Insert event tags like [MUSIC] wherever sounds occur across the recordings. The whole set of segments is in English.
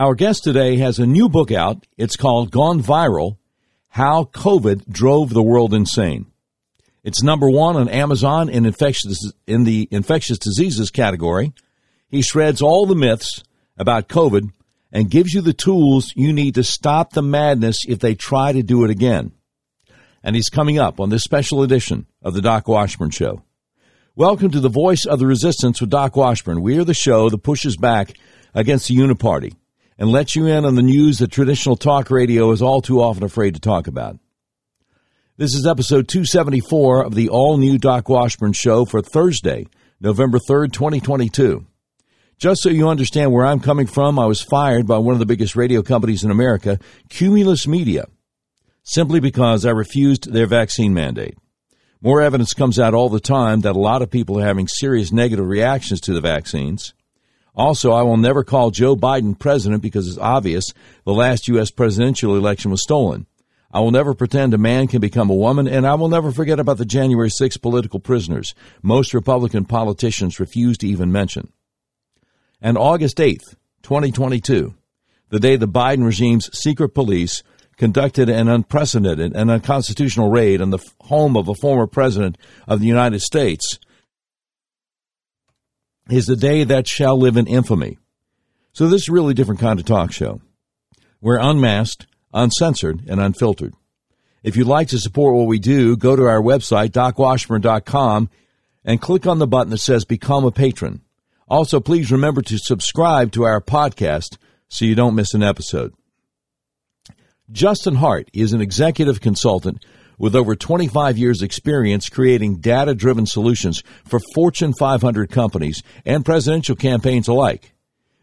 Our guest today has a new book out. It's called Gone Viral How COVID Drove the World Insane. It's number one on Amazon in, infectious, in the infectious diseases category. He shreds all the myths about COVID and gives you the tools you need to stop the madness if they try to do it again. And he's coming up on this special edition of the Doc Washburn Show. Welcome to the Voice of the Resistance with Doc Washburn. We are the show that pushes back against the Uniparty and lets you in on the news that traditional talk radio is all too often afraid to talk about. This is episode 274 of the all new Doc Washburn Show for Thursday, November 3rd, 2022. Just so you understand where I'm coming from, I was fired by one of the biggest radio companies in America, Cumulus Media, simply because I refused their vaccine mandate. More evidence comes out all the time that a lot of people are having serious negative reactions to the vaccines. Also, I will never call Joe Biden president because it's obvious the last U.S. presidential election was stolen. I will never pretend a man can become a woman, and I will never forget about the January 6 political prisoners most Republican politicians refuse to even mention. And August 8th, 2022, the day the Biden regime's secret police conducted an unprecedented and unconstitutional raid on the home of a former president of the United States, is the day that shall live in infamy. So this is really different kind of talk show. We're unmasked, uncensored, and unfiltered. If you'd like to support what we do, go to our website, docwashburn.com, and click on the button that says Become a Patron. Also, please remember to subscribe to our podcast so you don't miss an episode. Justin Hart is an executive consultant with over 25 years experience creating data-driven solutions for Fortune 500 companies and presidential campaigns alike.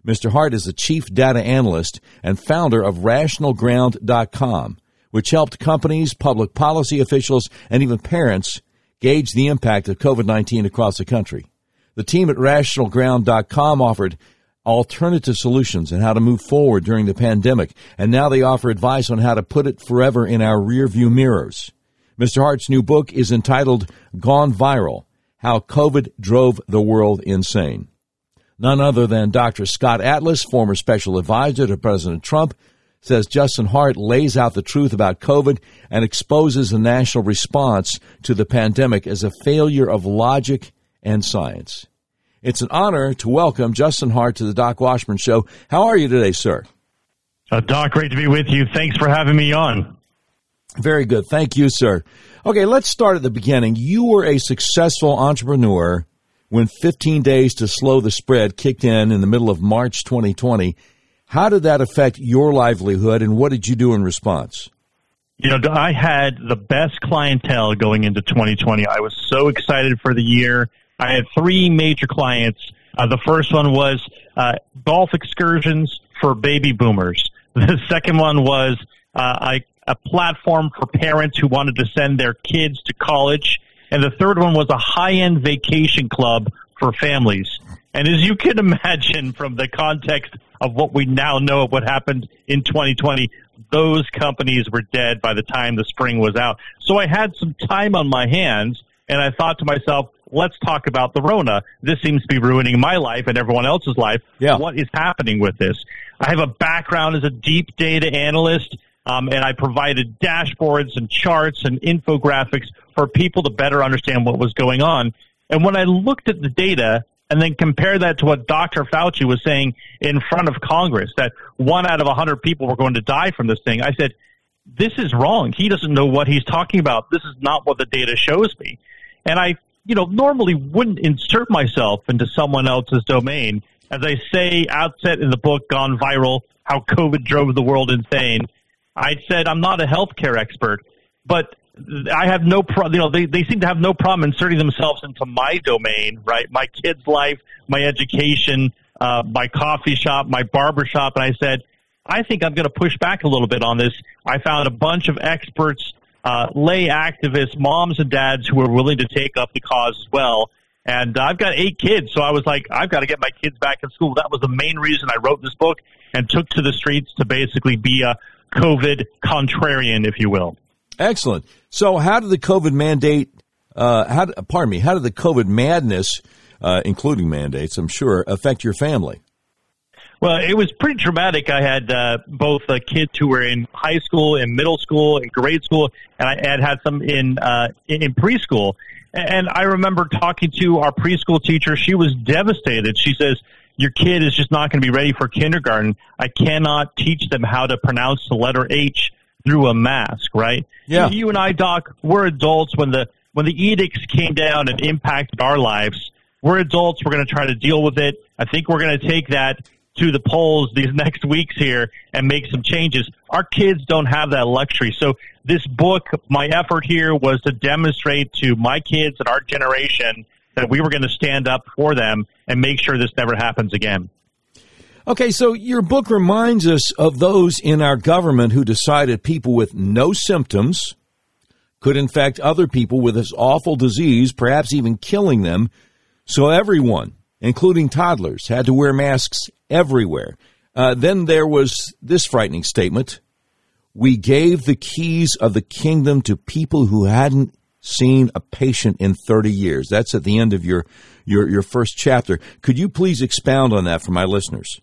Mr. Hart is the chief data analyst and founder of rationalground.com, which helped companies, public policy officials, and even parents gauge the impact of COVID-19 across the country. The team at rationalground.com offered alternative solutions and how to move forward during the pandemic, and now they offer advice on how to put it forever in our rearview mirrors. Mr. Hart's new book is entitled Gone Viral How COVID Drove the World Insane. None other than Dr. Scott Atlas, former special advisor to President Trump, says Justin Hart lays out the truth about COVID and exposes the national response to the pandemic as a failure of logic and science. It's an honor to welcome Justin Hart to the Doc Washburn Show. How are you today, sir? Uh, Doc, great to be with you. Thanks for having me on. Very good. Thank you, sir. Okay, let's start at the beginning. You were a successful entrepreneur when 15 days to slow the spread kicked in in the middle of March 2020. How did that affect your livelihood and what did you do in response? You know, I had the best clientele going into 2020. I was so excited for the year. I had three major clients. Uh, the first one was uh, golf excursions for baby boomers. [LAUGHS] The second one was uh, I a platform for parents who wanted to send their kids to college. And the third one was a high end vacation club for families. And as you can [LAUGHS] imagine from the context of what we now know of what happened in 2020, those companies were dead by the time the spring was out. So I had some time on my hands and I thought to myself, let's talk about the Rona. This seems to be ruining my life and everyone else's life. Yeah. What is happening with this? I have a background as a deep data analyst um, and I provided dashboards and charts and infographics for people to better understand what was going on. And when I looked at the data and then compare that to what Dr. Fauci was saying in front of Congress, that one out of a hundred people were going to die from this thing, I said, this is wrong. He doesn't know what he's talking about. This is not what the data shows me. And I, you know, normally wouldn't insert myself into someone else's domain. As I say outset in the book, Gone Viral, How COVID Drove the World Insane, I said I'm not a healthcare expert, but I have no pro. You know, they they seem to have no problem inserting themselves into my domain, right? My kid's life, my education, uh, my coffee shop, my barber shop, and I said, I think I'm going to push back a little bit on this. I found a bunch of experts, uh, lay activists, moms and dads who were willing to take up the cause as well. And I've got eight kids, so I was like, I've got to get my kids back in school. That was the main reason I wrote this book and took to the streets to basically be a COVID contrarian, if you will. Excellent. So, how did the COVID mandate? Uh, how? Pardon me. How did the COVID madness, uh, including mandates, I'm sure, affect your family? Well, it was pretty traumatic. I had uh, both uh, kids who were in high school, in middle school, in grade school, and I had had some in uh, in preschool. And I remember talking to our preschool teacher. She was devastated. She says, "Your kid is just not going to be ready for kindergarten. I cannot teach them how to pronounce the letter H through a mask." Right? Yeah. You and I, Doc, we're adults. When the when the edicts came down and impacted our lives, we're adults. We're going to try to deal with it. I think we're going to take that to the polls these [LAUGHS] next weeks here and make some changes. Our kids don't have that luxury. So this book, my effort here was to demonstrate to my kids and our generation that we were going to stand up for them and make sure this never happens again. Okay, so your book reminds us of those in our government who decided people with no symptoms could infect other people with this awful disease, perhaps even killing them. So everyone, including toddlers, had to wear masks everywhere. Uh, then there was this frightening statement We gave the keys of the kingdom to people who hadn't seen a patient in 30 years. That's at the end of your, your, your first chapter. Could you please expound on that for my listeners?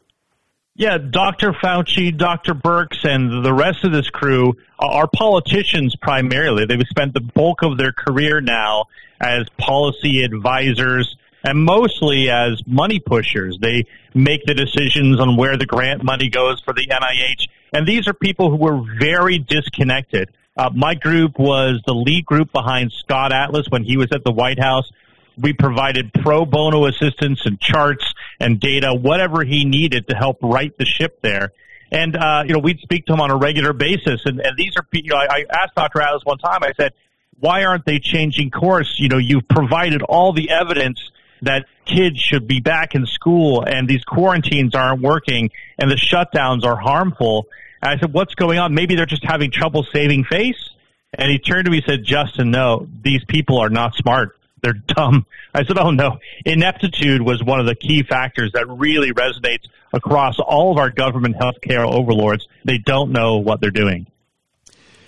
Yeah, Dr. Fauci, Dr. Birx, and the rest of this crew are politicians primarily. They've spent the bulk of their career now as policy advisors and mostly as money pushers. They make the decisions on where the grant money goes for the NIH. And these are people who were very disconnected. Uh, my group was the lead group behind Scott Atlas when he was at the White House. We provided pro bono assistance and charts and data, whatever he needed to help right the ship there. And, uh, you know, we'd speak to him on a regular basis. And, and these are, you know, I, I asked Dr. Atlas one time, I said, why aren't they changing course? You know, you've provided all the evidence that kids should be back in school and these quarantines aren't working and the shutdowns are harmful. And I said, what's going on? Maybe they're just having trouble saving face. And he turned to me and said, Justin, no, these people are not smart. They're dumb. I said, oh no. Ineptitude was one of the key factors that really resonates across all of our government healthcare overlords. They don't know what they're doing.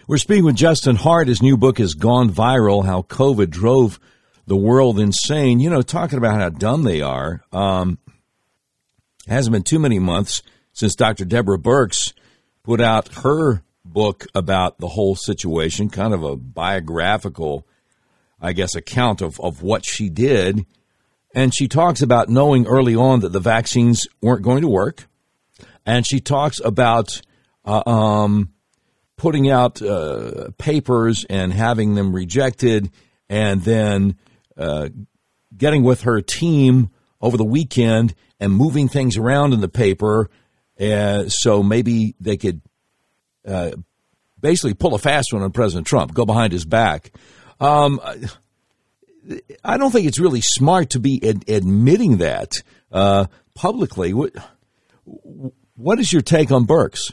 We're speaking with Justin Hart. His new book has gone viral, How COVID Drove the world insane. You know, talking about how dumb they are. Um, hasn't been too many months since Dr. Deborah Birx put out her book about the whole situation, kind of a biographical, I guess, account of, of what she did. And she talks about knowing early on that the vaccines weren't going to work. And she talks about uh, um, putting out uh, papers and having them rejected and then uh, getting with her team over the weekend and moving things around in the paper uh, so maybe they could uh, basically pull a fast one on President Trump, go behind his back. Um, I don't think it's really smart to be ad- admitting that uh, publicly. What, what is your take on Birx?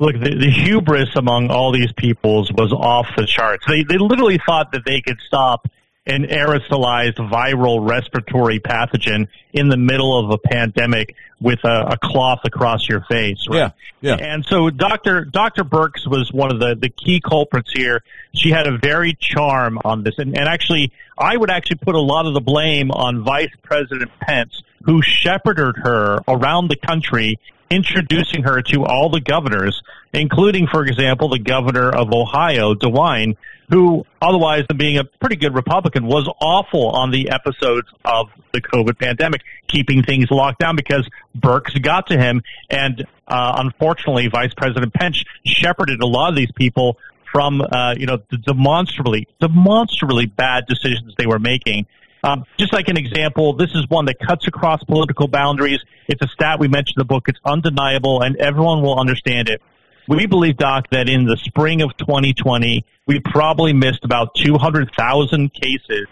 Look, the, the, hubris among all these peoples was off the charts. They, they literally thought that they could stop an aerosolized viral respiratory pathogen in the middle of a pandemic with a, a cloth across your face. Right? Yeah, yeah. And so Dr. Dr. Birx was one of the, the key culprits here. She had a very charm on this. And, and actually, I would actually put a lot of the blame on Vice President Pence, who shepherded her around the country introducing her to all the governors, including, for example, the governor of Ohio, DeWine, who, otherwise than being a pretty good Republican, was awful on the episodes of the COVID pandemic, keeping things locked down because Birx got to him. And uh, unfortunately, Vice President Pence shepherded a lot of these people from, uh, you know, the demonstrably, demonstrably bad decisions they were making. Um, just like an example, this is one that cuts across political boundaries. It's a stat we mentioned in the book. It's undeniable, and everyone will understand it. We believe, Doc, that in the spring of 2020, we probably missed about 200,000 cases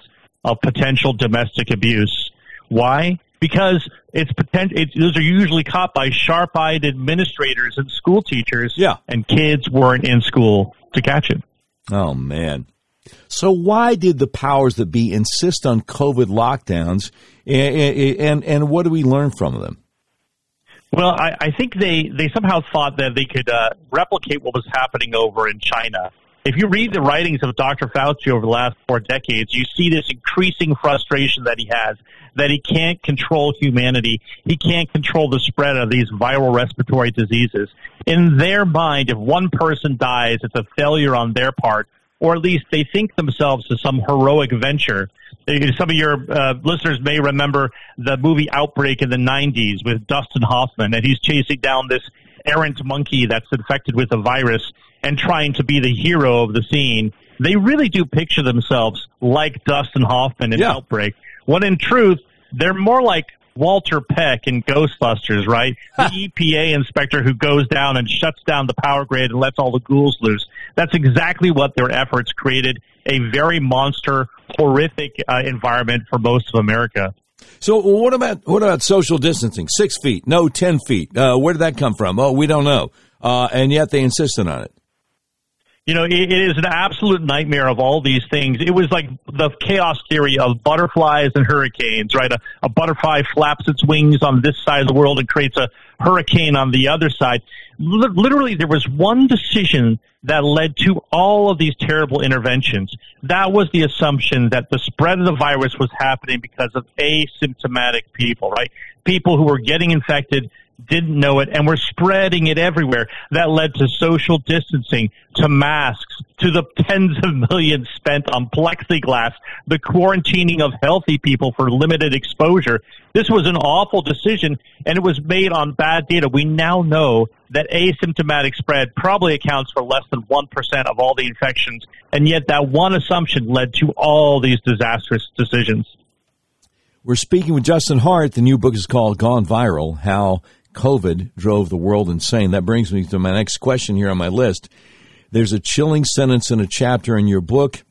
of potential domestic abuse. Why? Because it's potential. It's, those are usually caught by sharp-eyed administrators and school teachers. Yeah. And kids weren't in school to catch it. Oh man. So why did the powers that be insist on COVID lockdowns, and and, and what do we learn from them? Well, I, I think they, they somehow thought that they could uh, replicate what was happening over in China. if you read the writings of Dr. Fauci over the last four decades, you see this increasing frustration that he has that he can't control humanity. He can't control the spread of these viral respiratory diseases. In their mind, if one person dies, it's a failure on their part, or at least they think themselves to some heroic venture. Some of your uh, listeners may remember the movie Outbreak in the 90s with Dustin Hoffman, and he's chasing down this errant monkey that's infected with a virus and trying to be the hero of the scene. They really do picture themselves like Dustin Hoffman in yeah. Outbreak, when in truth, they're more like Walter Peck in Ghostbusters, right? [LAUGHS] The EPA inspector who goes down and shuts down the power grid and lets all the ghouls loose. That's exactly what their efforts created a very monster, horrific uh, environment for most of America. So what about what about social distancing? Six feet, no, ten feet. Uh, where did that come from? Oh, we don't know. Uh, and yet they insisted on it. You know, it, it is an absolute nightmare of all these things. It was like the chaos theory of butterflies and hurricanes, right? A, a butterfly flaps its wings on this side of the world and creates a hurricane on the other side. L- literally, there was one decision that led to all of these terrible interventions. That was the assumption that the spread of the virus was happening because of asymptomatic people, right? People who were getting infected didn't know it and were spreading it everywhere. That led to social distancing, to masks, to the tens of millions spent on plexiglass, the quarantining of healthy people for limited exposure. This was an awful decision and it was made on bad data. We now know that asymptomatic spread probably accounts for less than 1% of all the infections. And yet that one assumption led to all these disastrous decisions. We're speaking with Justin Hart. The new book is called Gone Viral How COVID drove the world insane. That brings me to my next question here on my list. There's a chilling sentence in a chapter in your book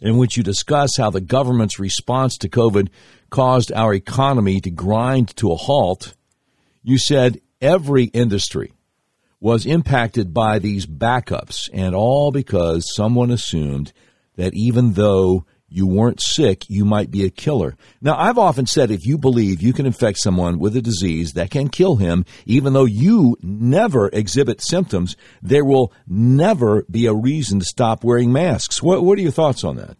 in which you discuss how the government's response to COVID caused our economy to grind to a halt. You said every industry was impacted by these backups, and all because someone assumed that even though you weren't sick, you might be a killer. Now, I've often said if you believe you can infect someone with a disease that can kill him, even though you never exhibit symptoms, there will never be a reason to stop wearing masks. What, what are your thoughts on that?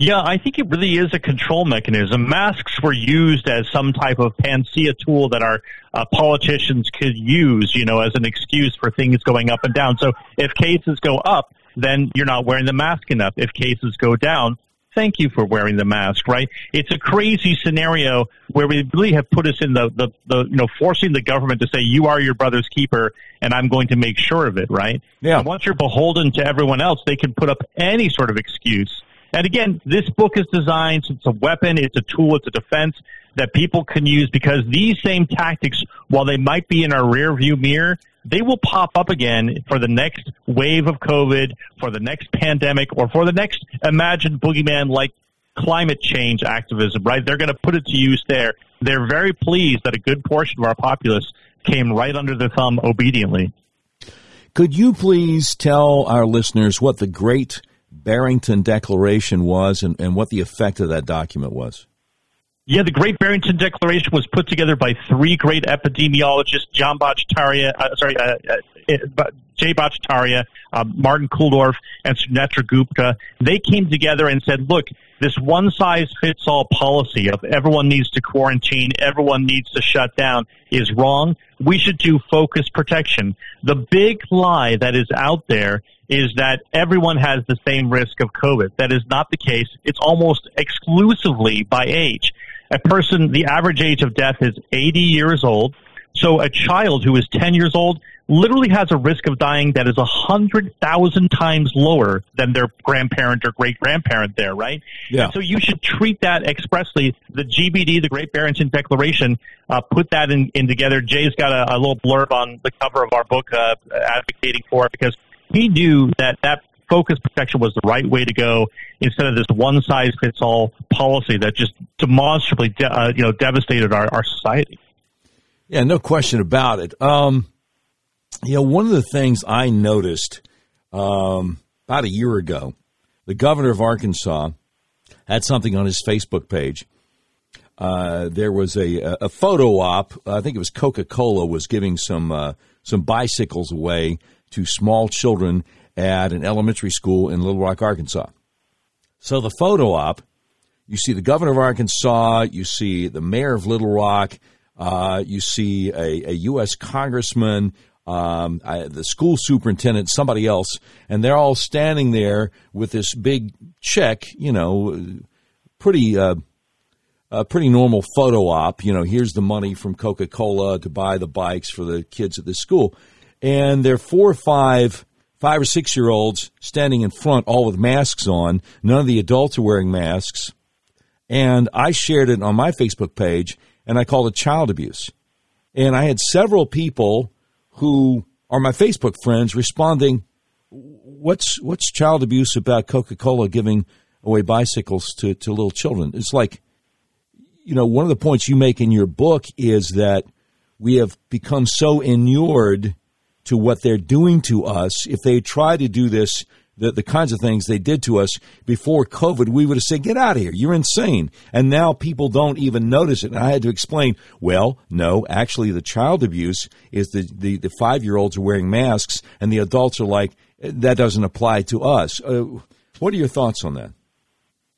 Yeah, I think it really is a control mechanism. Masks were used as some type of panacea tool that our uh, politicians could use, you know, as an excuse for things going up and down. So if cases go up, then you're not wearing the mask enough. If cases go down, thank you for wearing the mask, right? It's a crazy scenario where we really have put us in the, the, the, you know, forcing the government to say, you are your brother's keeper and I'm going to make sure of it, right? Yeah. And once you're beholden to everyone else, they can put up any sort of excuse. And again, this book is designed, it's a weapon, it's a tool, it's a defense that people can use because these same tactics, while they might be in our rear view mirror, they will pop up again for the next wave of COVID, for the next pandemic, or for the next imagined boogeyman like climate change activism, right? They're going to put it to use there. They're very pleased that a good portion of our populace came right under their thumb obediently. Could you please tell our listeners what the Great Barrington Declaration was and, and what the effect of that document was? Yeah, the Great Barrington Declaration was put together by three great epidemiologists, John Bhattacharya, uh, sorry, uh, uh, Jay Bhattacharya, uh, Martin Kulldorff, and Sunetra Gupta. They came together and said, look, this one size fits all policy of everyone needs to quarantine, everyone needs to shut down is wrong. We should do focused protection. The big lie that is out there is that everyone has the same risk of COVID. That is not the case. It's almost exclusively by age. A person, the average age of death is 80 years old. So a child who is 10 years old literally has a risk of dying that is a hundred thousand times lower than their grandparent or great grandparent there, right? Yeah. And so you should treat that expressly. The GBD, the Great Barrington Declaration, uh, put that in, in together. Jay's got a, a little blurb on the cover of our book uh, advocating for it because he knew that that focus protection was the right way to go instead of this one size fits all policy that just demonstrably, de- uh, you know, devastated our, our society. Yeah, no question about it. Um, you know, one of the things I noticed um, about a year ago, the governor of Arkansas had something on his Facebook page. Uh, there was a, a photo op. I think it was Coca Cola was giving some uh, some bicycles away to small children at an elementary school in Little Rock, Arkansas. So the photo op, you see the governor of Arkansas, you see the mayor of Little Rock, uh, you see a, a U.S. congressman, um, I, the school superintendent, somebody else, and they're all standing there with this big check, you know, pretty uh, a pretty normal photo op. You know, here's the money from Coca Cola to buy the bikes for the kids at this school. And there are four or five, five or six year olds standing in front, all with masks on. None of the adults are wearing masks. And I shared it on my Facebook page and I called it child abuse. And I had several people who are my Facebook friends responding, What's, what's child abuse about Coca Cola giving away bicycles to, to little children? It's like, you know, one of the points you make in your book is that we have become so inured to what they're doing to us. If they try to do this, the, the kinds of things they did to us before COVID, we would have said, get out of here. You're insane. And now people don't even notice it. And I had to explain, well, no, actually the child abuse is the, the, the five year olds are wearing masks and the adults are like, that doesn't apply to us. Uh, what are your thoughts on that?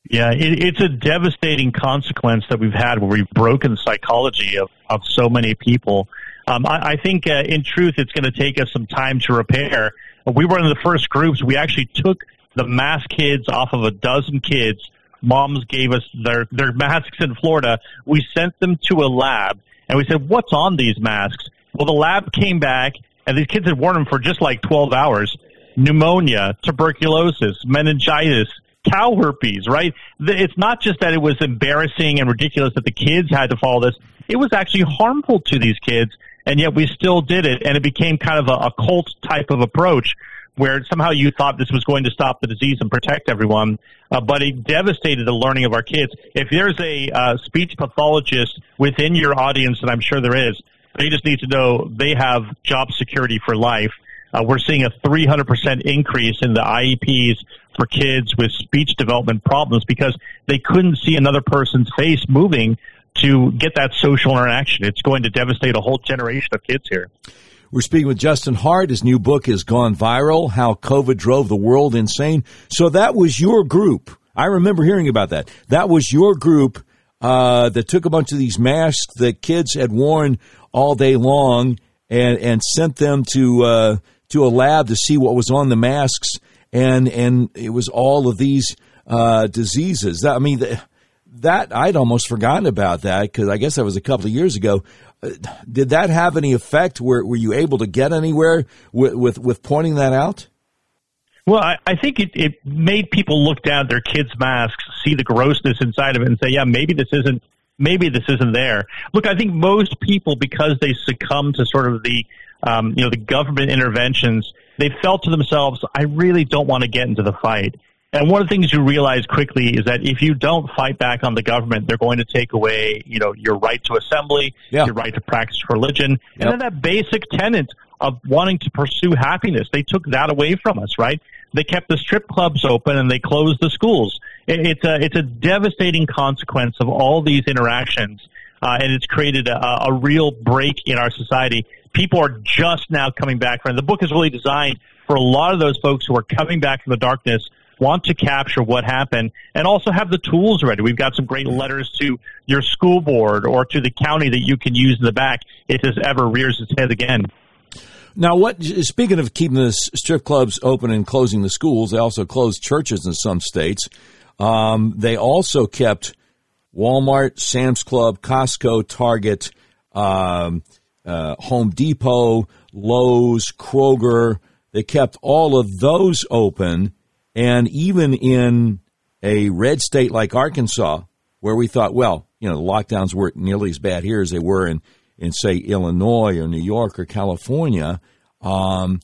Yeah, it, it's a devastating consequence that we've had where we've broken the psychology of, of so many people. Um, I, I think, uh, in truth, it's going to take us some time to repair. We were in the first groups. We actually took the mask kids off of a dozen kids. Moms gave us their, their masks in Florida. We sent them to a lab and we said, what's on these masks? Well, the lab came back and these kids had worn them for just like 12 hours. Pneumonia, tuberculosis, meningitis, cow herpes, right? It's not just that it was embarrassing and ridiculous that the kids had to follow this. It was actually harmful to these kids, and yet we still did it, and it became kind of a, a cult type of approach where somehow you thought this was going to stop the disease and protect everyone, uh, but it devastated the learning of our kids. If there's a uh, speech pathologist within your audience, and I'm sure there is, they just need to know they have job security for life. Uh, we're seeing a 300% increase in the IEPs for kids with speech development problems because they couldn't see another person's face moving to get that social interaction. It's going to devastate a whole generation of kids here. We're speaking with Justin Hart. His new book has gone viral, How COVID Drove the World Insane. So that was your group. I remember hearing about that. That was your group uh, that took a bunch of these masks that kids had worn all day long and, and sent them to, uh, to a lab to see what was on the masks and and it was all of these uh, diseases. I mean, that I'd almost forgotten about that because I guess that was a couple of years ago. Uh, did that have any effect? Were Were you able to get anywhere with with, with pointing that out? Well, I, I think it, it made people look down at their kids' masks, see the grossness inside of it, and say, "Yeah, maybe this isn't maybe this isn't there." Look, I think most people, because they succumb to sort of the um, you know the government interventions, they felt to themselves, I really don't want to get into the fight. And one of the things you realize quickly is that if you don't fight back on the government, they're going to take away, you know, your right to assembly, yeah. your right to practice religion, yep. and then that basic tenet of wanting to pursue happiness. They took that away from us, right? They kept the strip clubs open and they closed the schools. It's a it's a devastating consequence of all these interactions, uh, and it's created a, a real break in our society people are just now coming back from. The book is really designed for a lot of those folks who are coming back from the darkness, want to capture what happened, and also have the tools ready. We've got some great letters to your school board or to the county that you can use in the back if this ever rears its head again. Now, what? Speaking of keeping the strip clubs open and closing the schools, they also closed churches in some states. Um, they also kept Walmart, Sam's Club, Costco, Target, um, uh, Home Depot, Lowe's, Kroger. They kept all of those open. And even in a red state like Arkansas, where we thought, well, you know, the lockdowns weren't nearly as bad here as they were in, in say, Illinois or New York or California, um,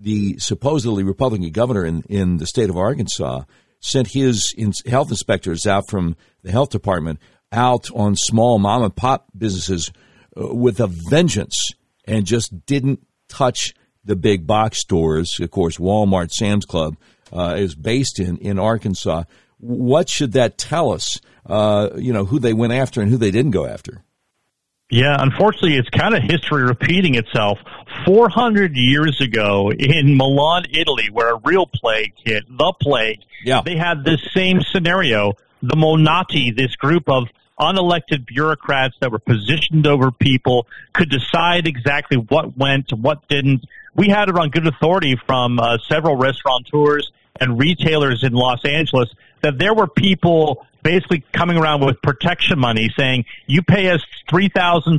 the supposedly Republican governor in, in the state of Arkansas sent his health inspectors out from the health department out on small mom and pop businesses uh, with a vengeance and just didn't touch the big box stores. Of course, Walmart, Sam's Club uh, is based in, in Arkansas. What should that tell us? Uh, you know, who they went after and who they didn't go after. Yeah, unfortunately, it's kind of history repeating itself. 400 years ago in Milan, Italy, where a real plague hit, the plague, yeah. they had this same scenario. The Monati, this group of unelected bureaucrats that were positioned over people, could decide exactly what went, what didn't. We had it on good authority from uh, several restaurateurs and retailers in Los Angeles that there were people basically coming around with protection money saying, you pay us $3,000,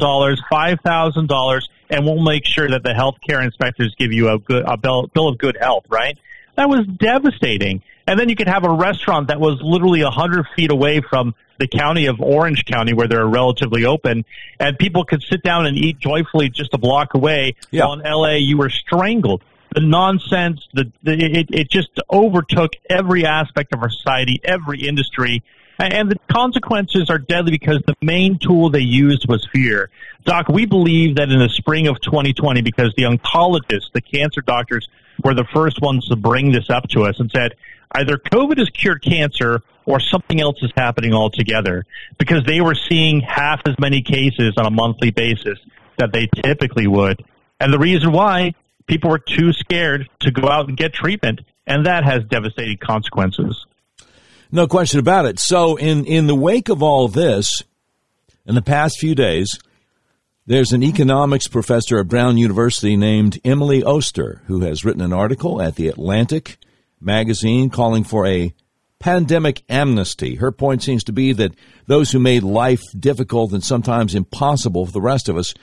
$5,000, and we'll make sure that the health care inspectors give you a good, a bill, bill of good health, right? That was devastating. And then you could have a restaurant that was literally a hundred feet away from the county of Orange County where they're relatively open and people could sit down and eat joyfully just a block away. Yeah. While in LA you were strangled the nonsense, the, the it, it just overtook every aspect of our society, every industry, and the consequences are deadly because the main tool they used was fear. Doc, we believe that in the spring of 2020, because the oncologists, the cancer doctors, were the first ones to bring this up to us and said, either COVID has cured cancer or something else is happening altogether because they were seeing half as many cases on a monthly basis that they typically would. And the reason why people were too scared to go out and get treatment, and that has devastating consequences. No question about it. So, in, in the wake of all this, in the past few days, there's an economics professor at Brown University named Emily Oster who has written an article at The Atlantic magazine calling for a pandemic amnesty. Her point seems to be that those who made life difficult and sometimes impossible for the rest of us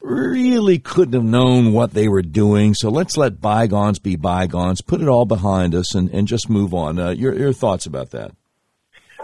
really couldn't have known what they were doing. So let's let bygones be bygones, put it all behind us, and, and just move on. Uh, your, your thoughts about that?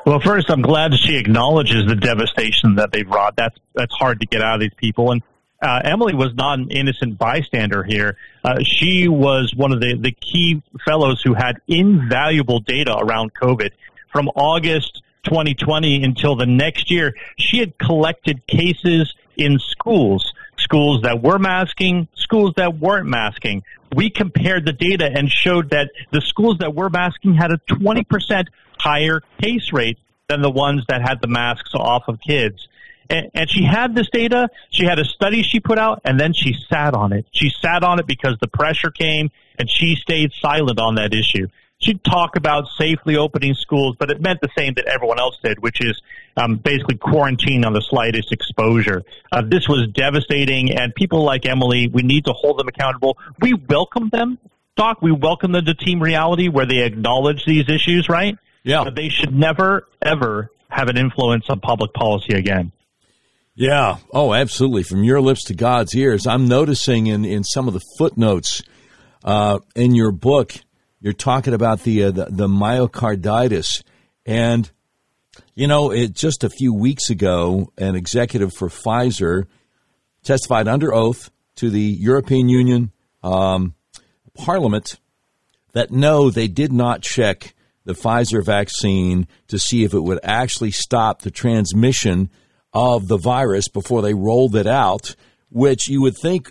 Well, first, I'm glad she acknowledges the devastation that they've wrought. That's that's hard to get out of these people. And uh, Emily was not an innocent bystander here. Uh, she was one of the, the key fellows who had invaluable data around COVID. From August 2020 until the next year, she had collected cases in schools schools that were masking, schools that weren't masking. We compared the data and showed that the schools that were masking had a 20% higher case rate than the ones that had the masks off of kids. And, and she had this data. She had a study she put out, and then she sat on it. She sat on it because the pressure came, and she stayed silent on that issue she'd talk about safely opening schools, but it meant the same that everyone else did, which is um, basically quarantine on the slightest exposure. Uh, this was devastating, and people like Emily, we need to hold them accountable. We welcome them, Doc. We welcome them to Team Reality, where they acknowledge these issues, right? Yeah. But they should never, ever have an influence on public policy again. Yeah. Oh, absolutely. From your lips to God's ears. I'm noticing in, in some of the footnotes uh, in your book you're talking about the, uh, the, the myocarditis, and you know, it just a few weeks ago, an executive for Pfizer testified under oath to the European Union um, Parliament that no, they did not check the Pfizer vaccine to see if it would actually stop the transmission of the virus before they rolled it out, which you would think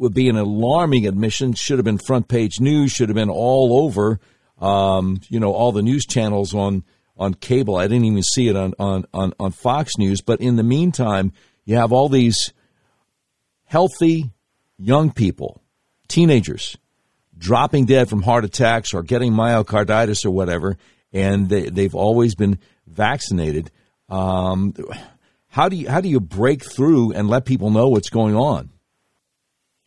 would be an alarming admission. Should have been front page news. Should have been all over, um, you know, all the news channels on on cable. I didn't even see it on, on on on Fox News. But in the meantime, you have all these healthy young people, teenagers, dropping dead from heart attacks or getting myocarditis or whatever, and they, they've always been vaccinated. Um, how do you how do you break through and let people know what's going on?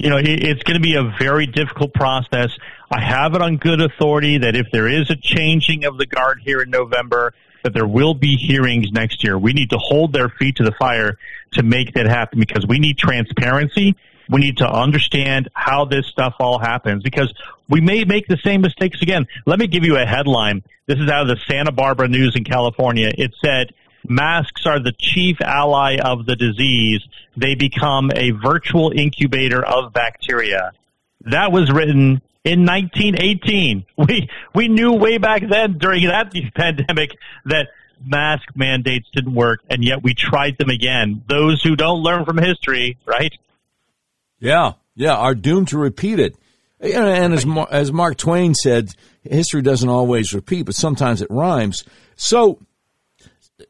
You know, it, it's going to be a very difficult process. I have it on good authority that if there is a changing of the guard here in November, that there will be hearings next year. We need to hold their feet to the fire to make that happen because we need transparency. We need to understand how this stuff all happens because we may make the same mistakes again. Let me give you a headline. This is out of the Santa Barbara News in California. It said, masks are the chief ally of the disease. They become a virtual incubator of bacteria. That was written in 1918. [LAUGHS] We we knew way back then during that [LAUGHS] pandemic that mask mandates didn't work, and yet we tried them again. Those who don't learn from history, right? Yeah, yeah, are doomed to repeat it. And as as Mark Twain said, history doesn't always repeat, but sometimes it rhymes. So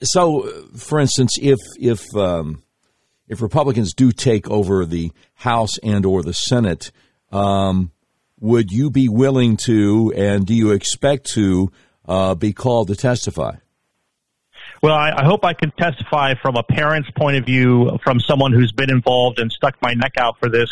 so, for instance, if if um, if Republicans do take over the House and or the Senate, um, would you be willing to, and do you expect to, uh, be called to testify? Well, I, I hope I can testify from a parent's point of view, from someone who's been involved and stuck my neck out for this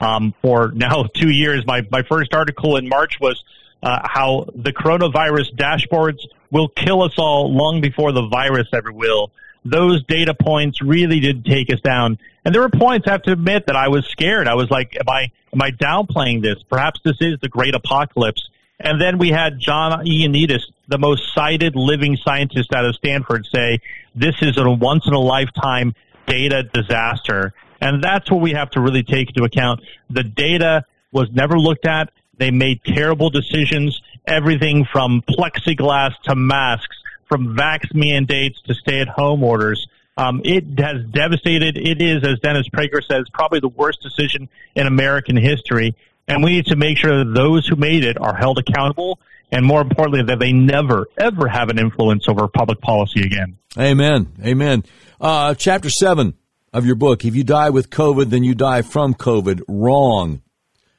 um, for now [LAUGHS] two years. My my first article in March was uh, how the coronavirus dashboards will kill us all long before the virus ever will. Those data points really did take us down. And there were points I have to admit that I was scared. I was like, am I, am I downplaying this? Perhaps this is the great apocalypse. And then we had John Ioannidis, the most cited living scientist out of Stanford, say this is a once in a lifetime data disaster. And that's what we have to really take into account. The data was never looked at. They made terrible decisions, everything from plexiglass to masks, from vax mandates to stay at home orders. Um, it has devastated. It is, as Dennis Prager says, probably the worst decision in American history. And we need to make sure that those who made it are held accountable and more importantly, that they never, ever have an influence over public policy again. Amen. Amen. Uh, chapter seven of your book, if you die with COVID, then you die from COVID. Wrong.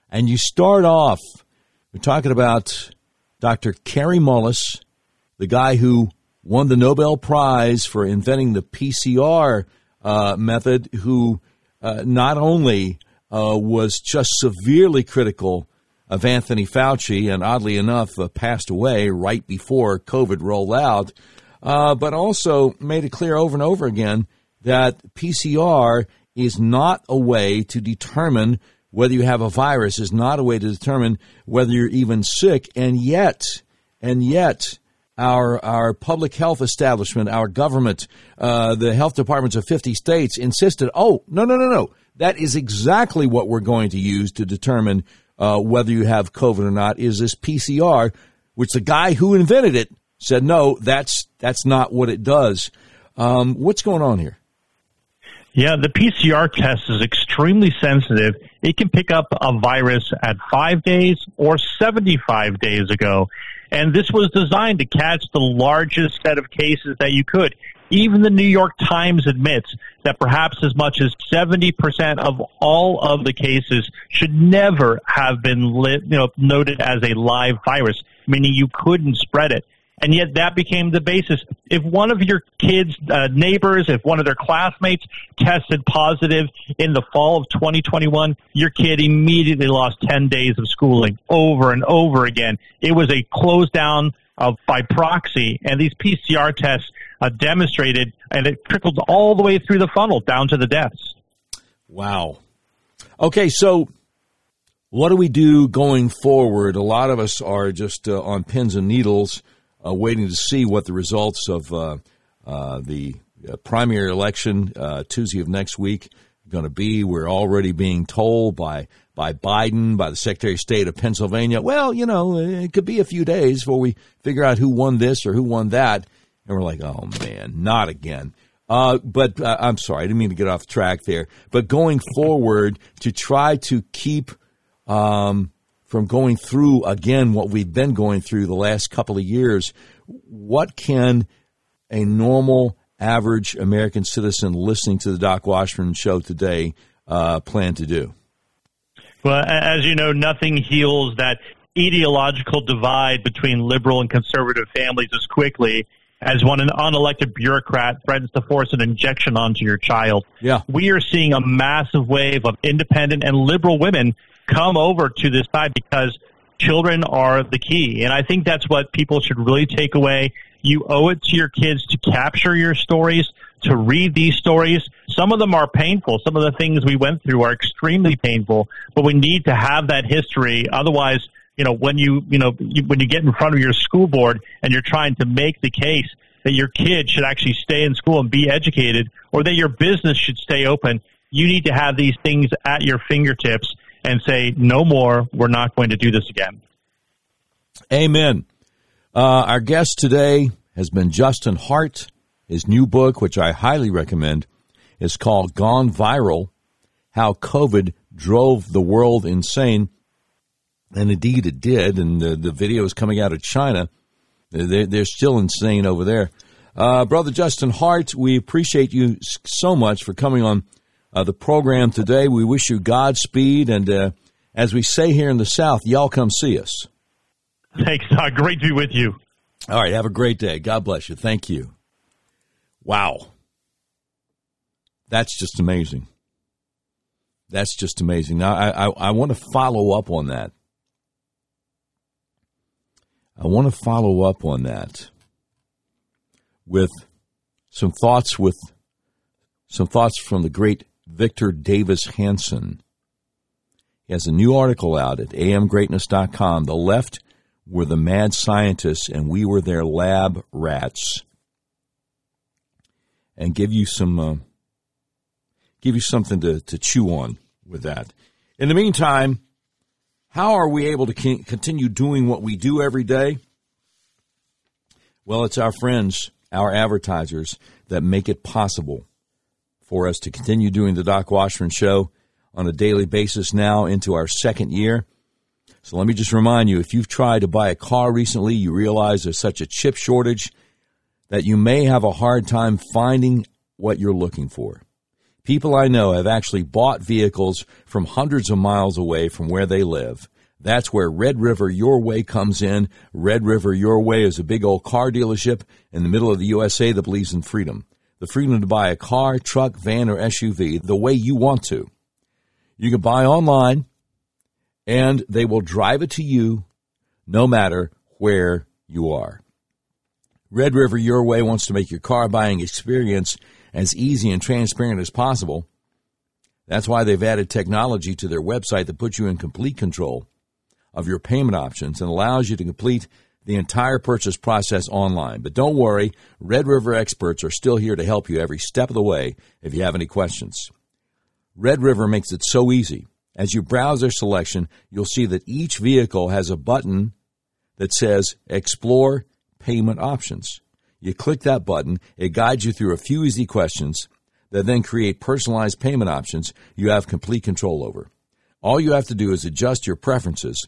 And you start off, we're talking about Dr. Kary Mullis, the guy who won the Nobel Prize for inventing the PCR uh, method, who uh, not only uh, was just severely critical of Anthony Fauci, and oddly enough, uh, passed away right before COVID rolled out, uh, but also made it clear over and over again that PCR is not a way to determine whether you have a virus, is not a way to determine whether you're even sick, and yet, and yet, our our public health establishment, our government, uh, the health departments of 50 states insisted, oh, no, no, no, no. That is exactly what we're going to use to determine uh, whether you have COVID or not. Is this PCR, which the guy who invented it said, no, that's that's not what it does. Um, what's going on here? Yeah, the PCR test is extremely sensitive. It can pick up a virus at five days or 75 days ago. And this was designed to catch the largest set of cases that you could. Even the New York Times admits that perhaps as much as 70% of all of the cases should never have been lit, you know, noted as a live virus, meaning you couldn't spread it. And yet that became the basis. If one of your kids' uh, neighbors, if one of their classmates tested positive in the fall of 2021, your kid immediately lost 10 days of schooling over and over again. It was a close down of by proxy, and these PCR tests uh, demonstrated, and it trickled all the way through the funnel down to the deaths. Wow. Okay, so what do we do going forward? A lot of us are just uh, on pins and needles, uh, waiting to see what the results of uh, uh, the uh, primary election Tuesday of next week going to be. We're already being told by by Biden, by the Secretary of State of Pennsylvania. Well, you know, it could be a few days before we figure out who won this or who won that. And we're like, oh man, not again. Uh, but uh, I'm sorry, I didn't mean to get off track there. But going forward, to try to keep um, from going through again what we've been going through the last couple of years, what can a normal, average American citizen listening to the Doc Washburn show today uh, plan to do? Well, as you know, nothing heals that ideological divide between liberal and conservative families as quickly as when an unelected bureaucrat threatens to force an injection onto your child. Yeah. We are seeing a massive wave of independent and liberal women come over to this side because children are the key. And I think that's what people should really take away. You owe it to your kids to capture your stories, to read these stories. Some of them are painful. Some of the things we went through are extremely painful, but we need to have that history. Otherwise, you know, when you, you know, you, when you get in front of your school board and you're trying to make the case that your kid should actually stay in school and be educated or that your business should stay open, you need to have these things at your fingertips and say, no more, we're not going to do this again. Amen. Uh, our guest today has been Justin Hart. His new book, which I highly recommend, is called Gone Viral How COVID Drove the World Insane. And indeed it did. And the, the video is coming out of China. They're, they're still insane over there. Uh, Brother Justin Hart, we appreciate you so much for coming on uh, the program today. We wish you Godspeed and uh, as we say here in the South, y'all come see us. Thanks, Doc. Great to be with you. All right. Have a great day. God bless you. Thank you. Wow. That's just amazing. That's just amazing. Now, I, I, I want to follow up on that. I want to follow up on that with some thoughts with some thoughts from the great Victor Davis Hanson. He has a new article out at amgreatness.com. The left were the mad scientists and we were their lab rats. And give you some uh, give you something to, to chew on with that. In the meantime, how are we able to continue doing what we do every day? Well, it's our friends, our advertisers, that make it possible for us to continue doing the Doc Washburn Show on a daily basis now into our second year. So let me just remind you if you've tried to buy a car recently, you realize there's such a chip shortage that you may have a hard time finding what you're looking for. People I know have actually bought vehicles from hundreds of miles away from where they live. That's where Red River Your Way comes in. Red River Your Way is a big old car dealership in the middle of the USA that believes in freedom. The freedom to buy a car, truck, van, or SUV the way you want to. You can buy online and they will drive it to you no matter where you are. Red River Your Way wants to make your car buying experience as easy and transparent as possible. That's why they've added technology to their website that puts you in complete control of your payment options and allows you to complete the entire purchase process online. But don't worry, Red River experts are still here to help you every step of the way if you have any questions. Red River makes it so easy. As you browse their selection, you'll see that each vehicle has a button that says Explore Payment Options. You click that button, it guides you through a few easy questions that then create personalized payment options you have complete control over. All you have to do is adjust your preferences,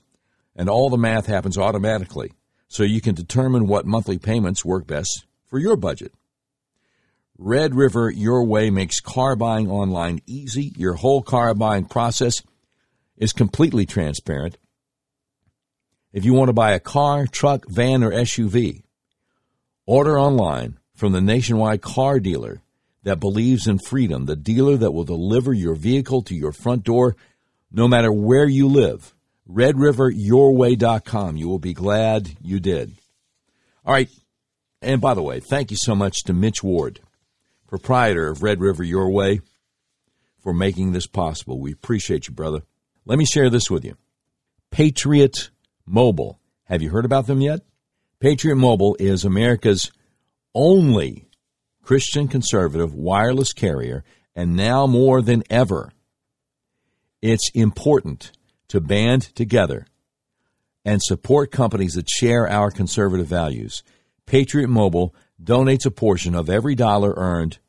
and all the math happens automatically so you can determine what monthly payments work best for your budget. Red River Your Way makes car buying online easy. Your whole car buying process is completely transparent. If you want to buy a car, truck, van, or SUV, Order online from the nationwide car dealer that believes in freedom, the dealer that will deliver your vehicle to your front door no matter where you live. RedRiverYourWay.com. You will be glad you did. All right. And by the way, thank you so much to Mitch Ward, proprietor of Red River Your Way, for making this possible. We appreciate you, brother. Let me share this with you. Patriot Mobile. Have you heard about them yet? Patriot Mobile is America's only Christian conservative wireless carrier, and now more than ever, it's important to band together and support companies that share our conservative values. Patriot Mobile donates a portion of every dollar earned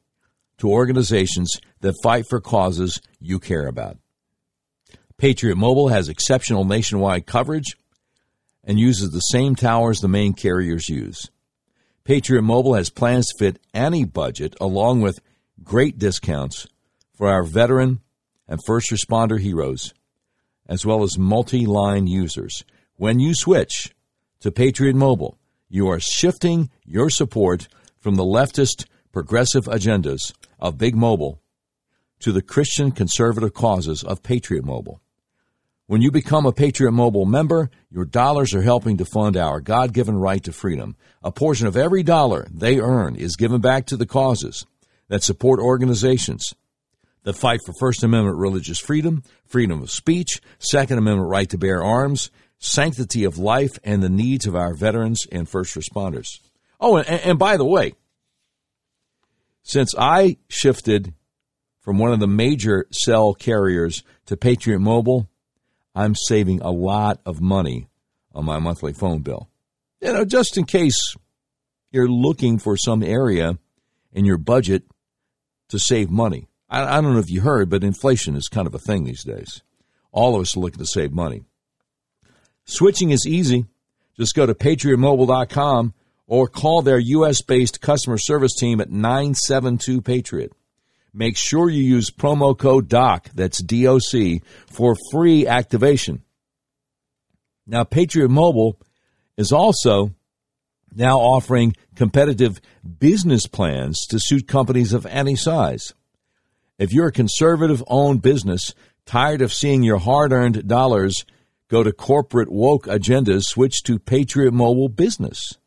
to organizations that fight for causes you care about. Patriot Mobile has exceptional nationwide coverage and uses the same towers the main carriers use. Patriot Mobile has plans to fit any budget along with great discounts for our veteran and first responder heroes, as well as multi line users. When you switch to Patriot Mobile, you are shifting your support from the leftist progressive agendas of Big Mobile to the Christian conservative causes of Patriot Mobile. When you become a Patriot Mobile member, your dollars are helping to fund our God given right to freedom. A portion of every dollar they earn is given back to the causes that support organizations that fight for First Amendment religious freedom, freedom of speech, Second Amendment right to bear arms, sanctity of life, and the needs of our veterans and first responders. Oh, and, and by the way, since I shifted from one of the major cell carriers to Patriot Mobile, I'm saving a lot of money on my monthly phone bill. You know, just in case you're looking for some area in your budget to save money. I, I don't know if you heard, but inflation is kind of a thing these days. All of us are looking to save money. Switching is easy. Just go to patriotmobile.com or call their U.S. based customer service team at 972 Patriot. make sure you use promo code DOC, that's DOC, for free activation. Now, Patriot Mobile is also now offering competitive business plans to suit companies of any size. If you're a conservative owned business, tired of seeing your hard earned dollars go to corporate woke agendas, switch to Patriot Mobile Business.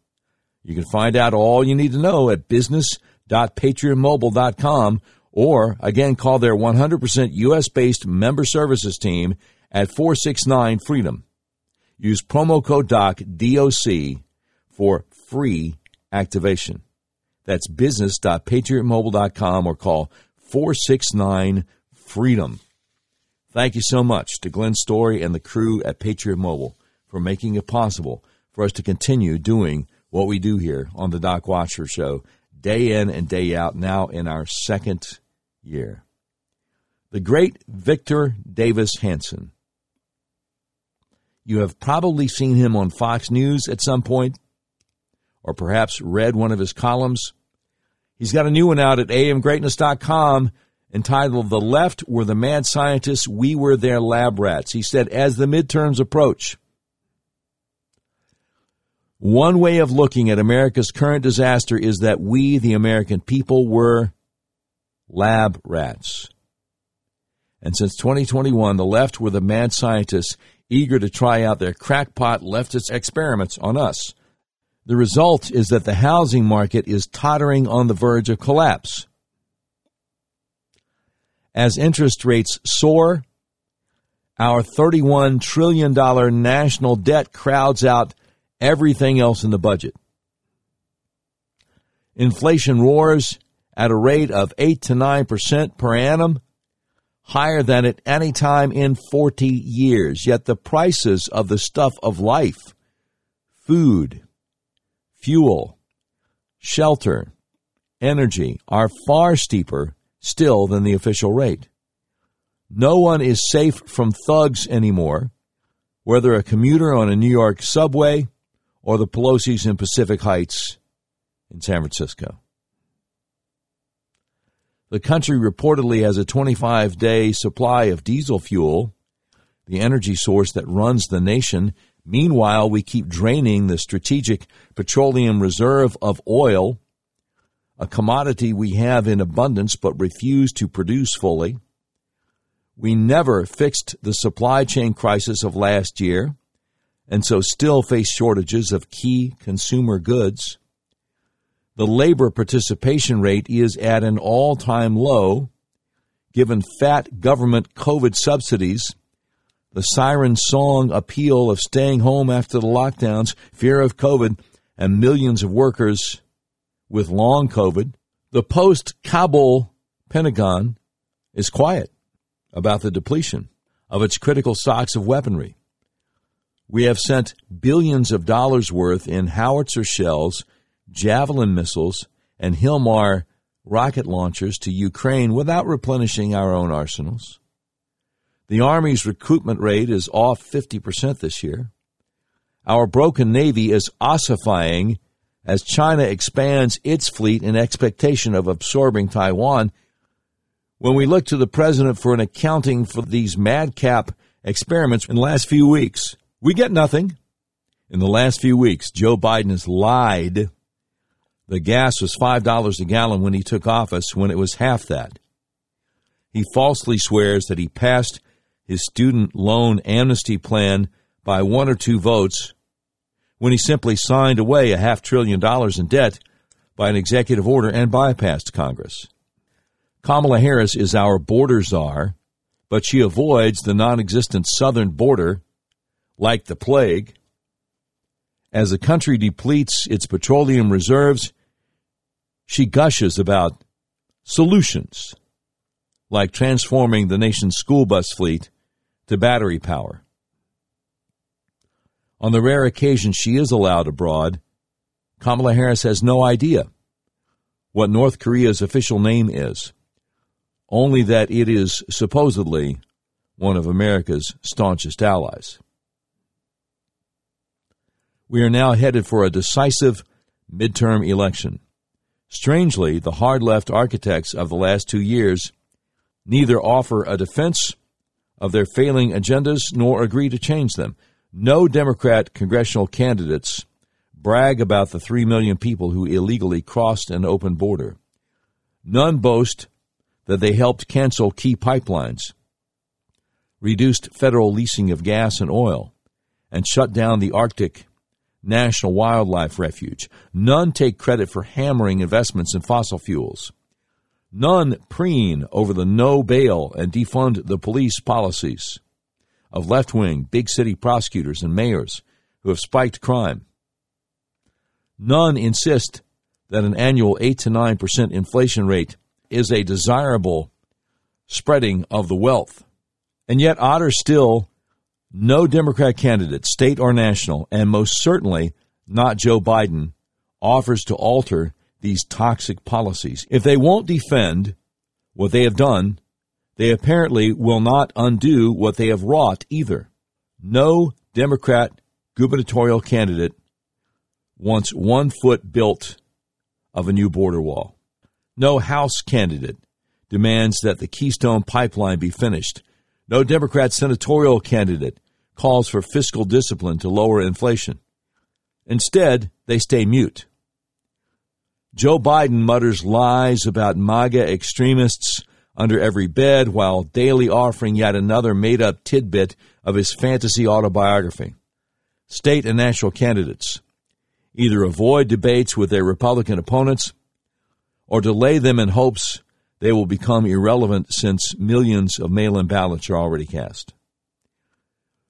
You can find out all you need to know at business.patriotmobile.com or again call their 100% US based member services team at 469 Freedom. Use promo code DOC, DOC for free activation. That's business.patriotmobile.com or call 469 Freedom. Thank you so much to Glenn Story and the crew at Patriot Mobile for making it possible for us to continue doing what we do here on the Doc Washburn Show, day in and day out, now in our second year. The great Victor Davis Hanson. You have probably seen him on Fox News at some point, or perhaps read one of his columns. He's got a new one out at amgreatness.com entitled The Left Were the Mad Scientists, We Were Their Lab Rats. He said, as the midterms approach, one way of looking at America's current disaster is that we, the American people, were lab rats. And since 2021, the left were the mad scientists eager to try out their crackpot leftist experiments on us. The result is that the housing market is tottering on the verge of collapse. As interest rates soar, our $31 trillion national debt crowds out everything else in the budget. Inflation roars at a rate of 8 to 9% per annum, higher than at any time in 40 years. Yet the prices of the stuff of life, food, fuel, shelter, energy, are far steeper still than the official rate. No one is safe from thugs anymore, whether a commuter on a New York subway or the Pelosi's in Pacific Heights in San Francisco. The country reportedly has a 25 day supply of diesel fuel, the energy source that runs the nation. Meanwhile, we keep draining the strategic petroleum reserve of oil, a commodity we have in abundance but refuse to produce fully. We never fixed the supply chain crisis of last year and so still face shortages of key consumer goods. The labor participation rate is at an all time low, given fat government COVID subsidies, the siren song appeal of staying home after the lockdowns, fear of COVID, and millions of workers with long COVID. The post Kabul Pentagon is quiet about the depletion of its critical stocks of weaponry. We have sent billions of dollars worth in howitzer shells, javelin missiles, and HIMARS rocket launchers to Ukraine without replenishing our own arsenals. The Army's recruitment rate is off 50% this year. Our broken Navy is ossifying as China expands its fleet in expectation of absorbing Taiwan. When we look to the President for an accounting for these madcap experiments in the last few weeks, we get nothing. In the last few weeks, Joe Biden has lied. The gas was $5 a gallon when he took office, when it was half that. He falsely swears that he passed his student loan amnesty plan by one or two votes when he simply signed away a half trillion dollars in debt by an executive order and bypassed Congress. Kamala Harris is our border czar, but she avoids the non existent southern border like the plague. As the country depletes its petroleum reserves, she gushes about solutions like transforming the nation's school bus fleet to battery power. On the rare occasion she is allowed abroad, Kamala Harris has no idea what North Korea's official name is, only that it is supposedly one of America's staunchest allies. We are now headed for a decisive midterm election. Strangely, the hard left architects of the last two years neither offer a defense of their failing agendas nor agree to change them. No Democrat congressional candidates brag about the 3 million people who illegally crossed an open border. None boast that they helped cancel key pipelines, reduced federal leasing of gas and oil, and shut down the Arctic National Wildlife Refuge. None take credit for hammering investments in fossil fuels. None preen over the no bail and defund the police policies of left wing big city prosecutors and mayors who have spiked crime. None insist that an annual 8 to 9% inflation rate is a desirable spreading of the wealth. And yet, odder still, no Democrat candidate, state or national, and most certainly not Joe Biden, offers to alter these toxic policies. If they won't defend what they have done, they apparently will not undo what they have wrought either. No Democrat gubernatorial candidate wants one foot built of a new border wall. No House candidate demands that the Keystone Pipeline be finished. No Democrat senatorial candidate calls for fiscal discipline to lower inflation. Instead, they stay mute. Joe Biden mutters lies about MAGA extremists under every bed while daily offering yet another made up tidbit of his fantasy autobiography. State and national candidates either avoid debates with their Republican opponents or delay them in hopes they will become irrelevant since millions of mail in ballots are already cast.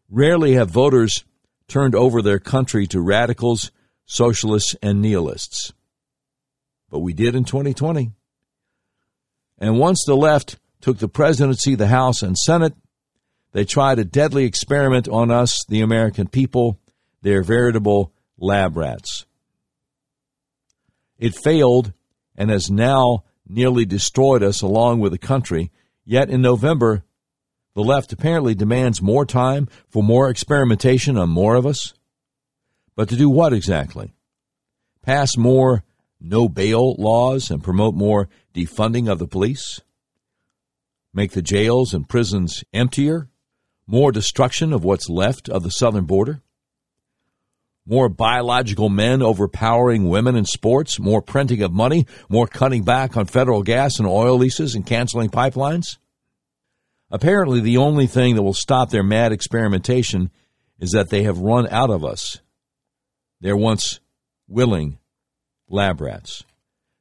Rarely have voters turned over their country to radicals, socialists, and nihilists. But we did in 2020. And once the left took the presidency, the House, and Senate, they tried a deadly experiment on us, the American people. They're veritable lab rats. It failed and has now nearly destroyed us along with the country. Yet in November, the left apparently demands more time for more experimentation on more of us. But to do what exactly? Pass more no bail laws and promote more defunding of the police? Make the jails and prisons emptier? More destruction of what's left of the southern border? More biological men overpowering women in sports? More printing of money? More cutting back on federal gas and oil leases and canceling pipelines? Apparently, the only thing that will stop their mad experimentation is that they have run out of us. Their once willing lab rats.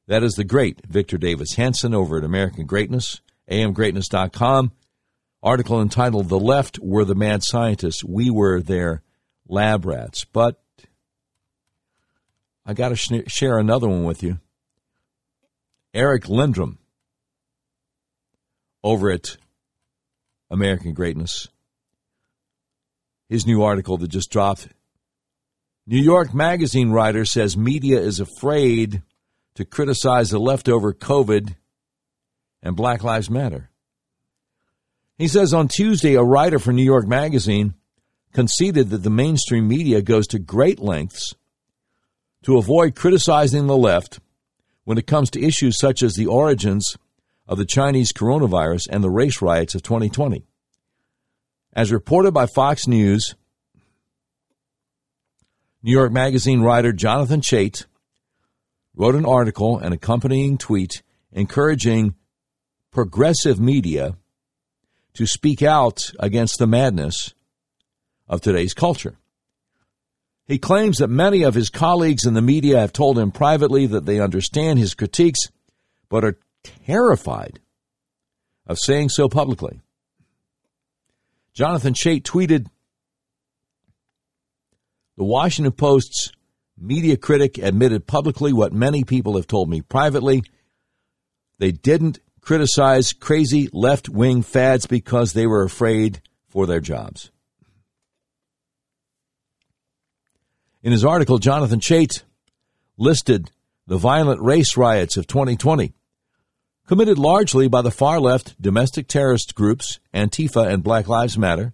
That is the great Victor Davis Hanson over at American Greatness, amgreatness.com. Article entitled The Left Were the Mad Scientists, We Were Their Lab Rats. But I got to sh- share another one with you. Eric Lendrum over at American Greatness. His new article that just dropped. New York Magazine writer says media is afraid to criticize the leftover COVID and Black Lives Matter. He says on Tuesday, a writer for New York Magazine conceded that the mainstream media goes to great lengths to avoid criticizing the left when it comes to issues such as the origins of the Chinese coronavirus and the race riots of 2020. As reported by Fox News, New York Magazine writer Jonathan Chait wrote an article and accompanying tweet encouraging progressive media to speak out against the madness of today's culture. He claims that many of his colleagues in the media have told him privately that they understand his critiques, but are terrified of saying so publicly. Jonathan Chait tweeted The Washington Post's media critic admitted publicly what many people have told me privately. They didn't criticize crazy left wing fads because they were afraid for their jobs. In his article, Jonathan Chait listed the violent race riots of 2020 committed largely by the far left domestic terrorist groups, Antifa and Black Lives Matter,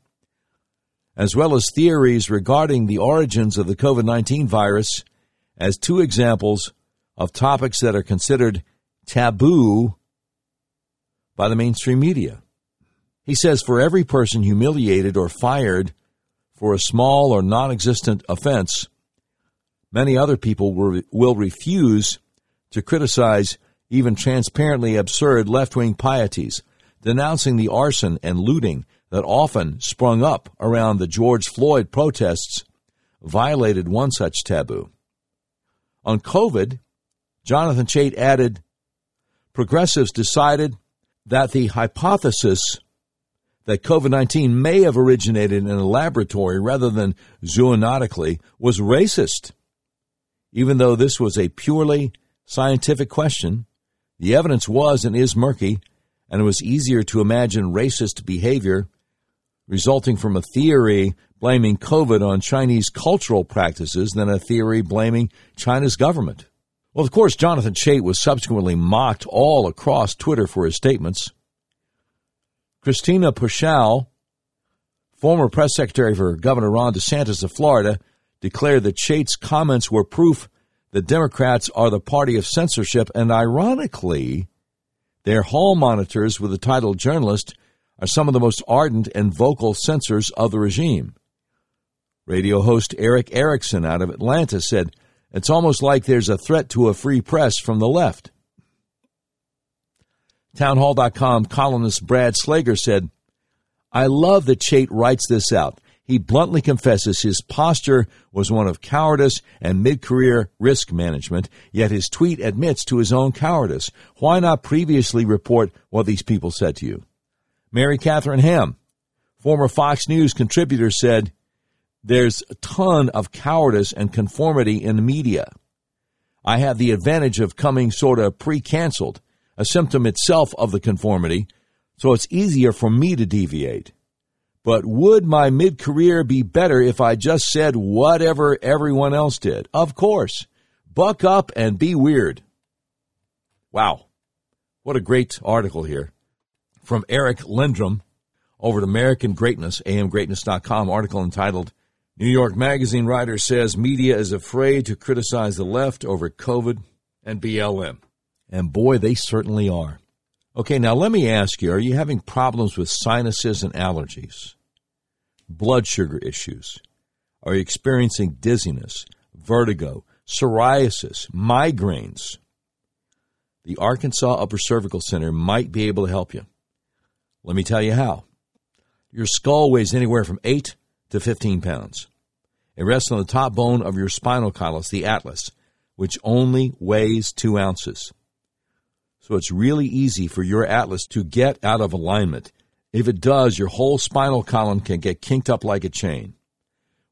as well as theories regarding the origins of the COVID 19 virus as two examples of topics that are considered taboo by the mainstream media. He says for every person humiliated or fired for a small or non existent offense, many other people will refuse to criticize even transparently absurd left wing pieties, denouncing the arson and looting that often sprung up around the George Floyd protests, violated one such taboo. On COVID, Jonathan Chait added progressives decided that the hypothesis that COVID 19 may have originated in a laboratory rather than zoonotically was racist. Even though this was a purely scientific question, the evidence was and is murky, and it was easier to imagine racist behavior resulting from a theory blaming COVID on Chinese cultural practices than a theory blaming China's government. Well, of course, Jonathan Chait was subsequently mocked all across Twitter for his statements. Christina Pushaw, former press secretary for Governor Ron DeSantis of Florida, declared that Chait's comments were proof that Democrats are the party of censorship, and ironically, their hall monitors with the title journalist are some of the most ardent and vocal censors of the regime. Radio host Erick Erickson out of Atlanta said, It's almost like there's a threat to a free press from the left. Townhall.com columnist Brad Slager said, I love that Chait writes this out. He bluntly confesses his posture was one of cowardice and mid career risk management, yet his tweet admits to his own cowardice. Why not previously report what these people said to you? Mary Catherine Ham, former Fox News contributor, said, There's a ton of cowardice and conformity in the media. I have the advantage of coming sort of pre canceled, a symptom itself of the conformity, so it's easier for me to deviate. But would my mid career be better if I just said whatever everyone else did? Of course. Buck up and be weird. Wow. What a great article here from Eric Lendrum over at American Greatness, amgreatness.com, article entitled New York Magazine writer says media is afraid to criticize the left over COVID and BLM. And boy, they certainly are. Okay, now let me ask you are you having problems with sinuses and allergies? Blood sugar issues? Are you experiencing dizziness, vertigo, psoriasis, migraines? The Arkansas Upper Cervical Center might be able to help you. Let me tell you how. Your skull weighs anywhere from 8 to 15 pounds. It rests on the top bone of your spinal column, the atlas, which only weighs 2 ounces. So it's really easy for your atlas to get out of alignment. If it does, your whole spinal column can get kinked up like a chain.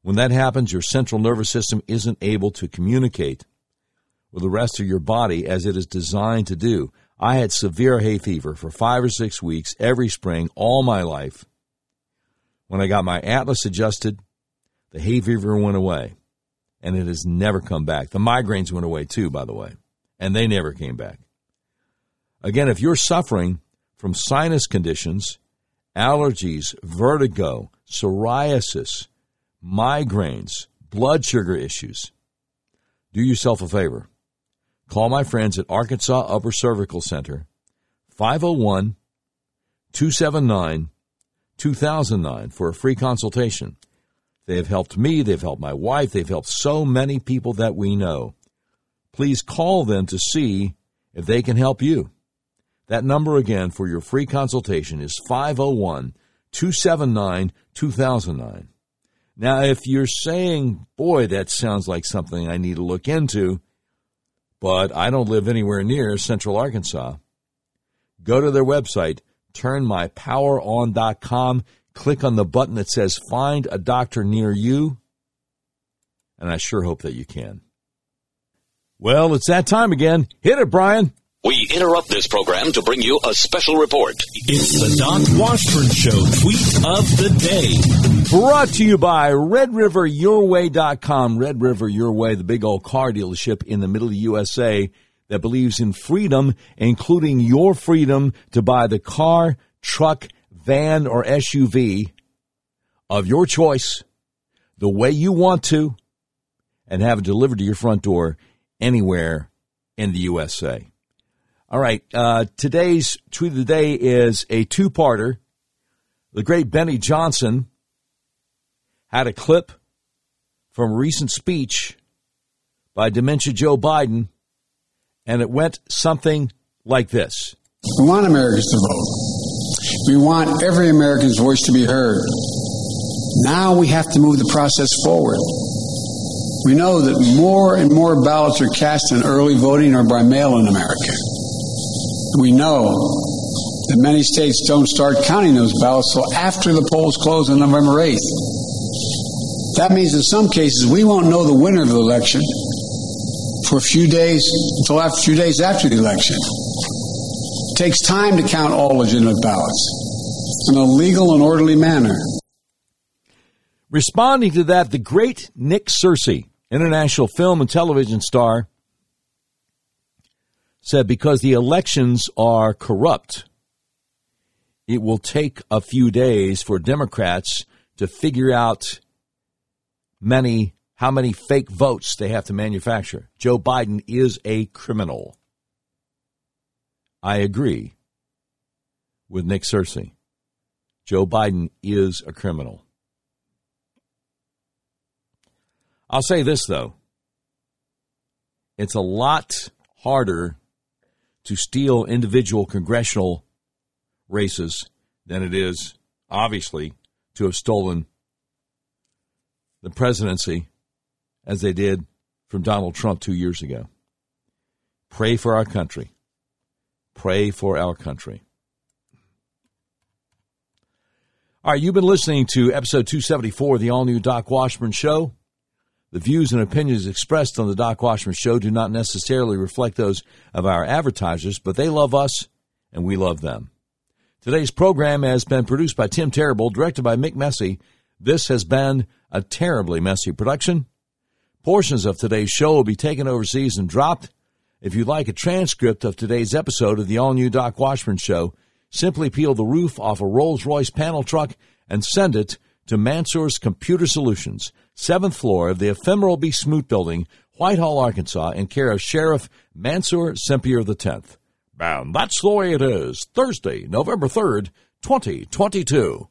When that happens, your central nervous system isn't able to communicate with the rest of your body as it is designed to do. I had severe hay fever for five or six weeks every spring all my life. When I got my atlas adjusted, the hay fever went away, and it has never come back. The migraines went away too, by the way, and they never came back. Again, if you're suffering from sinus conditions, allergies, vertigo, psoriasis, migraines, blood sugar issues, do yourself a favor Call my friends at Arkansas Upper Cervical Center, 501 279 2009 for a free consultation. They have helped me, they've helped my wife, they've helped so many people that we know. Please call them to see if they can help you. That number again for your free consultation is 501 279 2009. Now, if you're saying, boy, that sounds like something I need to look into, but I don't live anywhere near Central Arkansas. Go to their website, turnmypoweron.com, click on the button that says Find a Doctor Near You, and I sure hope that you can. Well, it's that time again. Hit it, Brian. We interrupt this program to bring you a special report. It's the Doc Washburn Show tweet of the day. Brought to you by RedRiverYourWay.com. Red River Your Way, the big old car dealership in the middle of the USA that believes in freedom, including your freedom to buy the car, truck, van, or SUV of your choice the way you want to and have it delivered to your front door anywhere in the USA. All right, uh, today's tweet of the day is a two-parter. The great Benny Johnson had a clip from a recent speech by Dementia Joe Biden, and it went something like this. We want Americans to vote. We want every American's voice to be heard. Now we have to move the process forward. We know that more and more ballots are cast in early voting or by mail in America. We know that many states don't start counting those ballots until after the polls close on November 8th. That means in some cases we won't know the winner of the election for a few days until after a few days after the election. It takes time to count all legitimate ballots in a legal and orderly manner. Responding to that, the great Nick Searcy, international film and television star, said because the elections are corrupt, it will take a few days for Democrats to figure out many how many fake votes they have to manufacture. Joe Biden is a criminal. I agree with Nick Searcy. Joe Biden is a criminal. I'll say this though. It's a lot harder to steal individual congressional races than it is, obviously, to have stolen the presidency as they did from Donald Trump two years ago. Pray for our country. Pray for our country. All right, you've been listening to episode 274 of the all new Doc Washburn Show. The views and opinions expressed on the Doc Washburn Show do not necessarily reflect those of our advertisers, but they love us and we love them. Today's program has been produced by Tim Terrible, directed by Mick Messy. This has been a terribly messy production. Portions of today's show will be taken overseas and dropped. If you'd like a transcript of today's episode of the all new Doc Washburn Show, simply peel the roof off a Rolls Royce panel truck and send it to Mansour's Computer Solutions, seventh floor of the ephemeral B. Smoot Building, Whitehall, Arkansas, in care of Sheriff Mansour Sempier X. And that's the way it is. Thursday, November 3rd, 2022.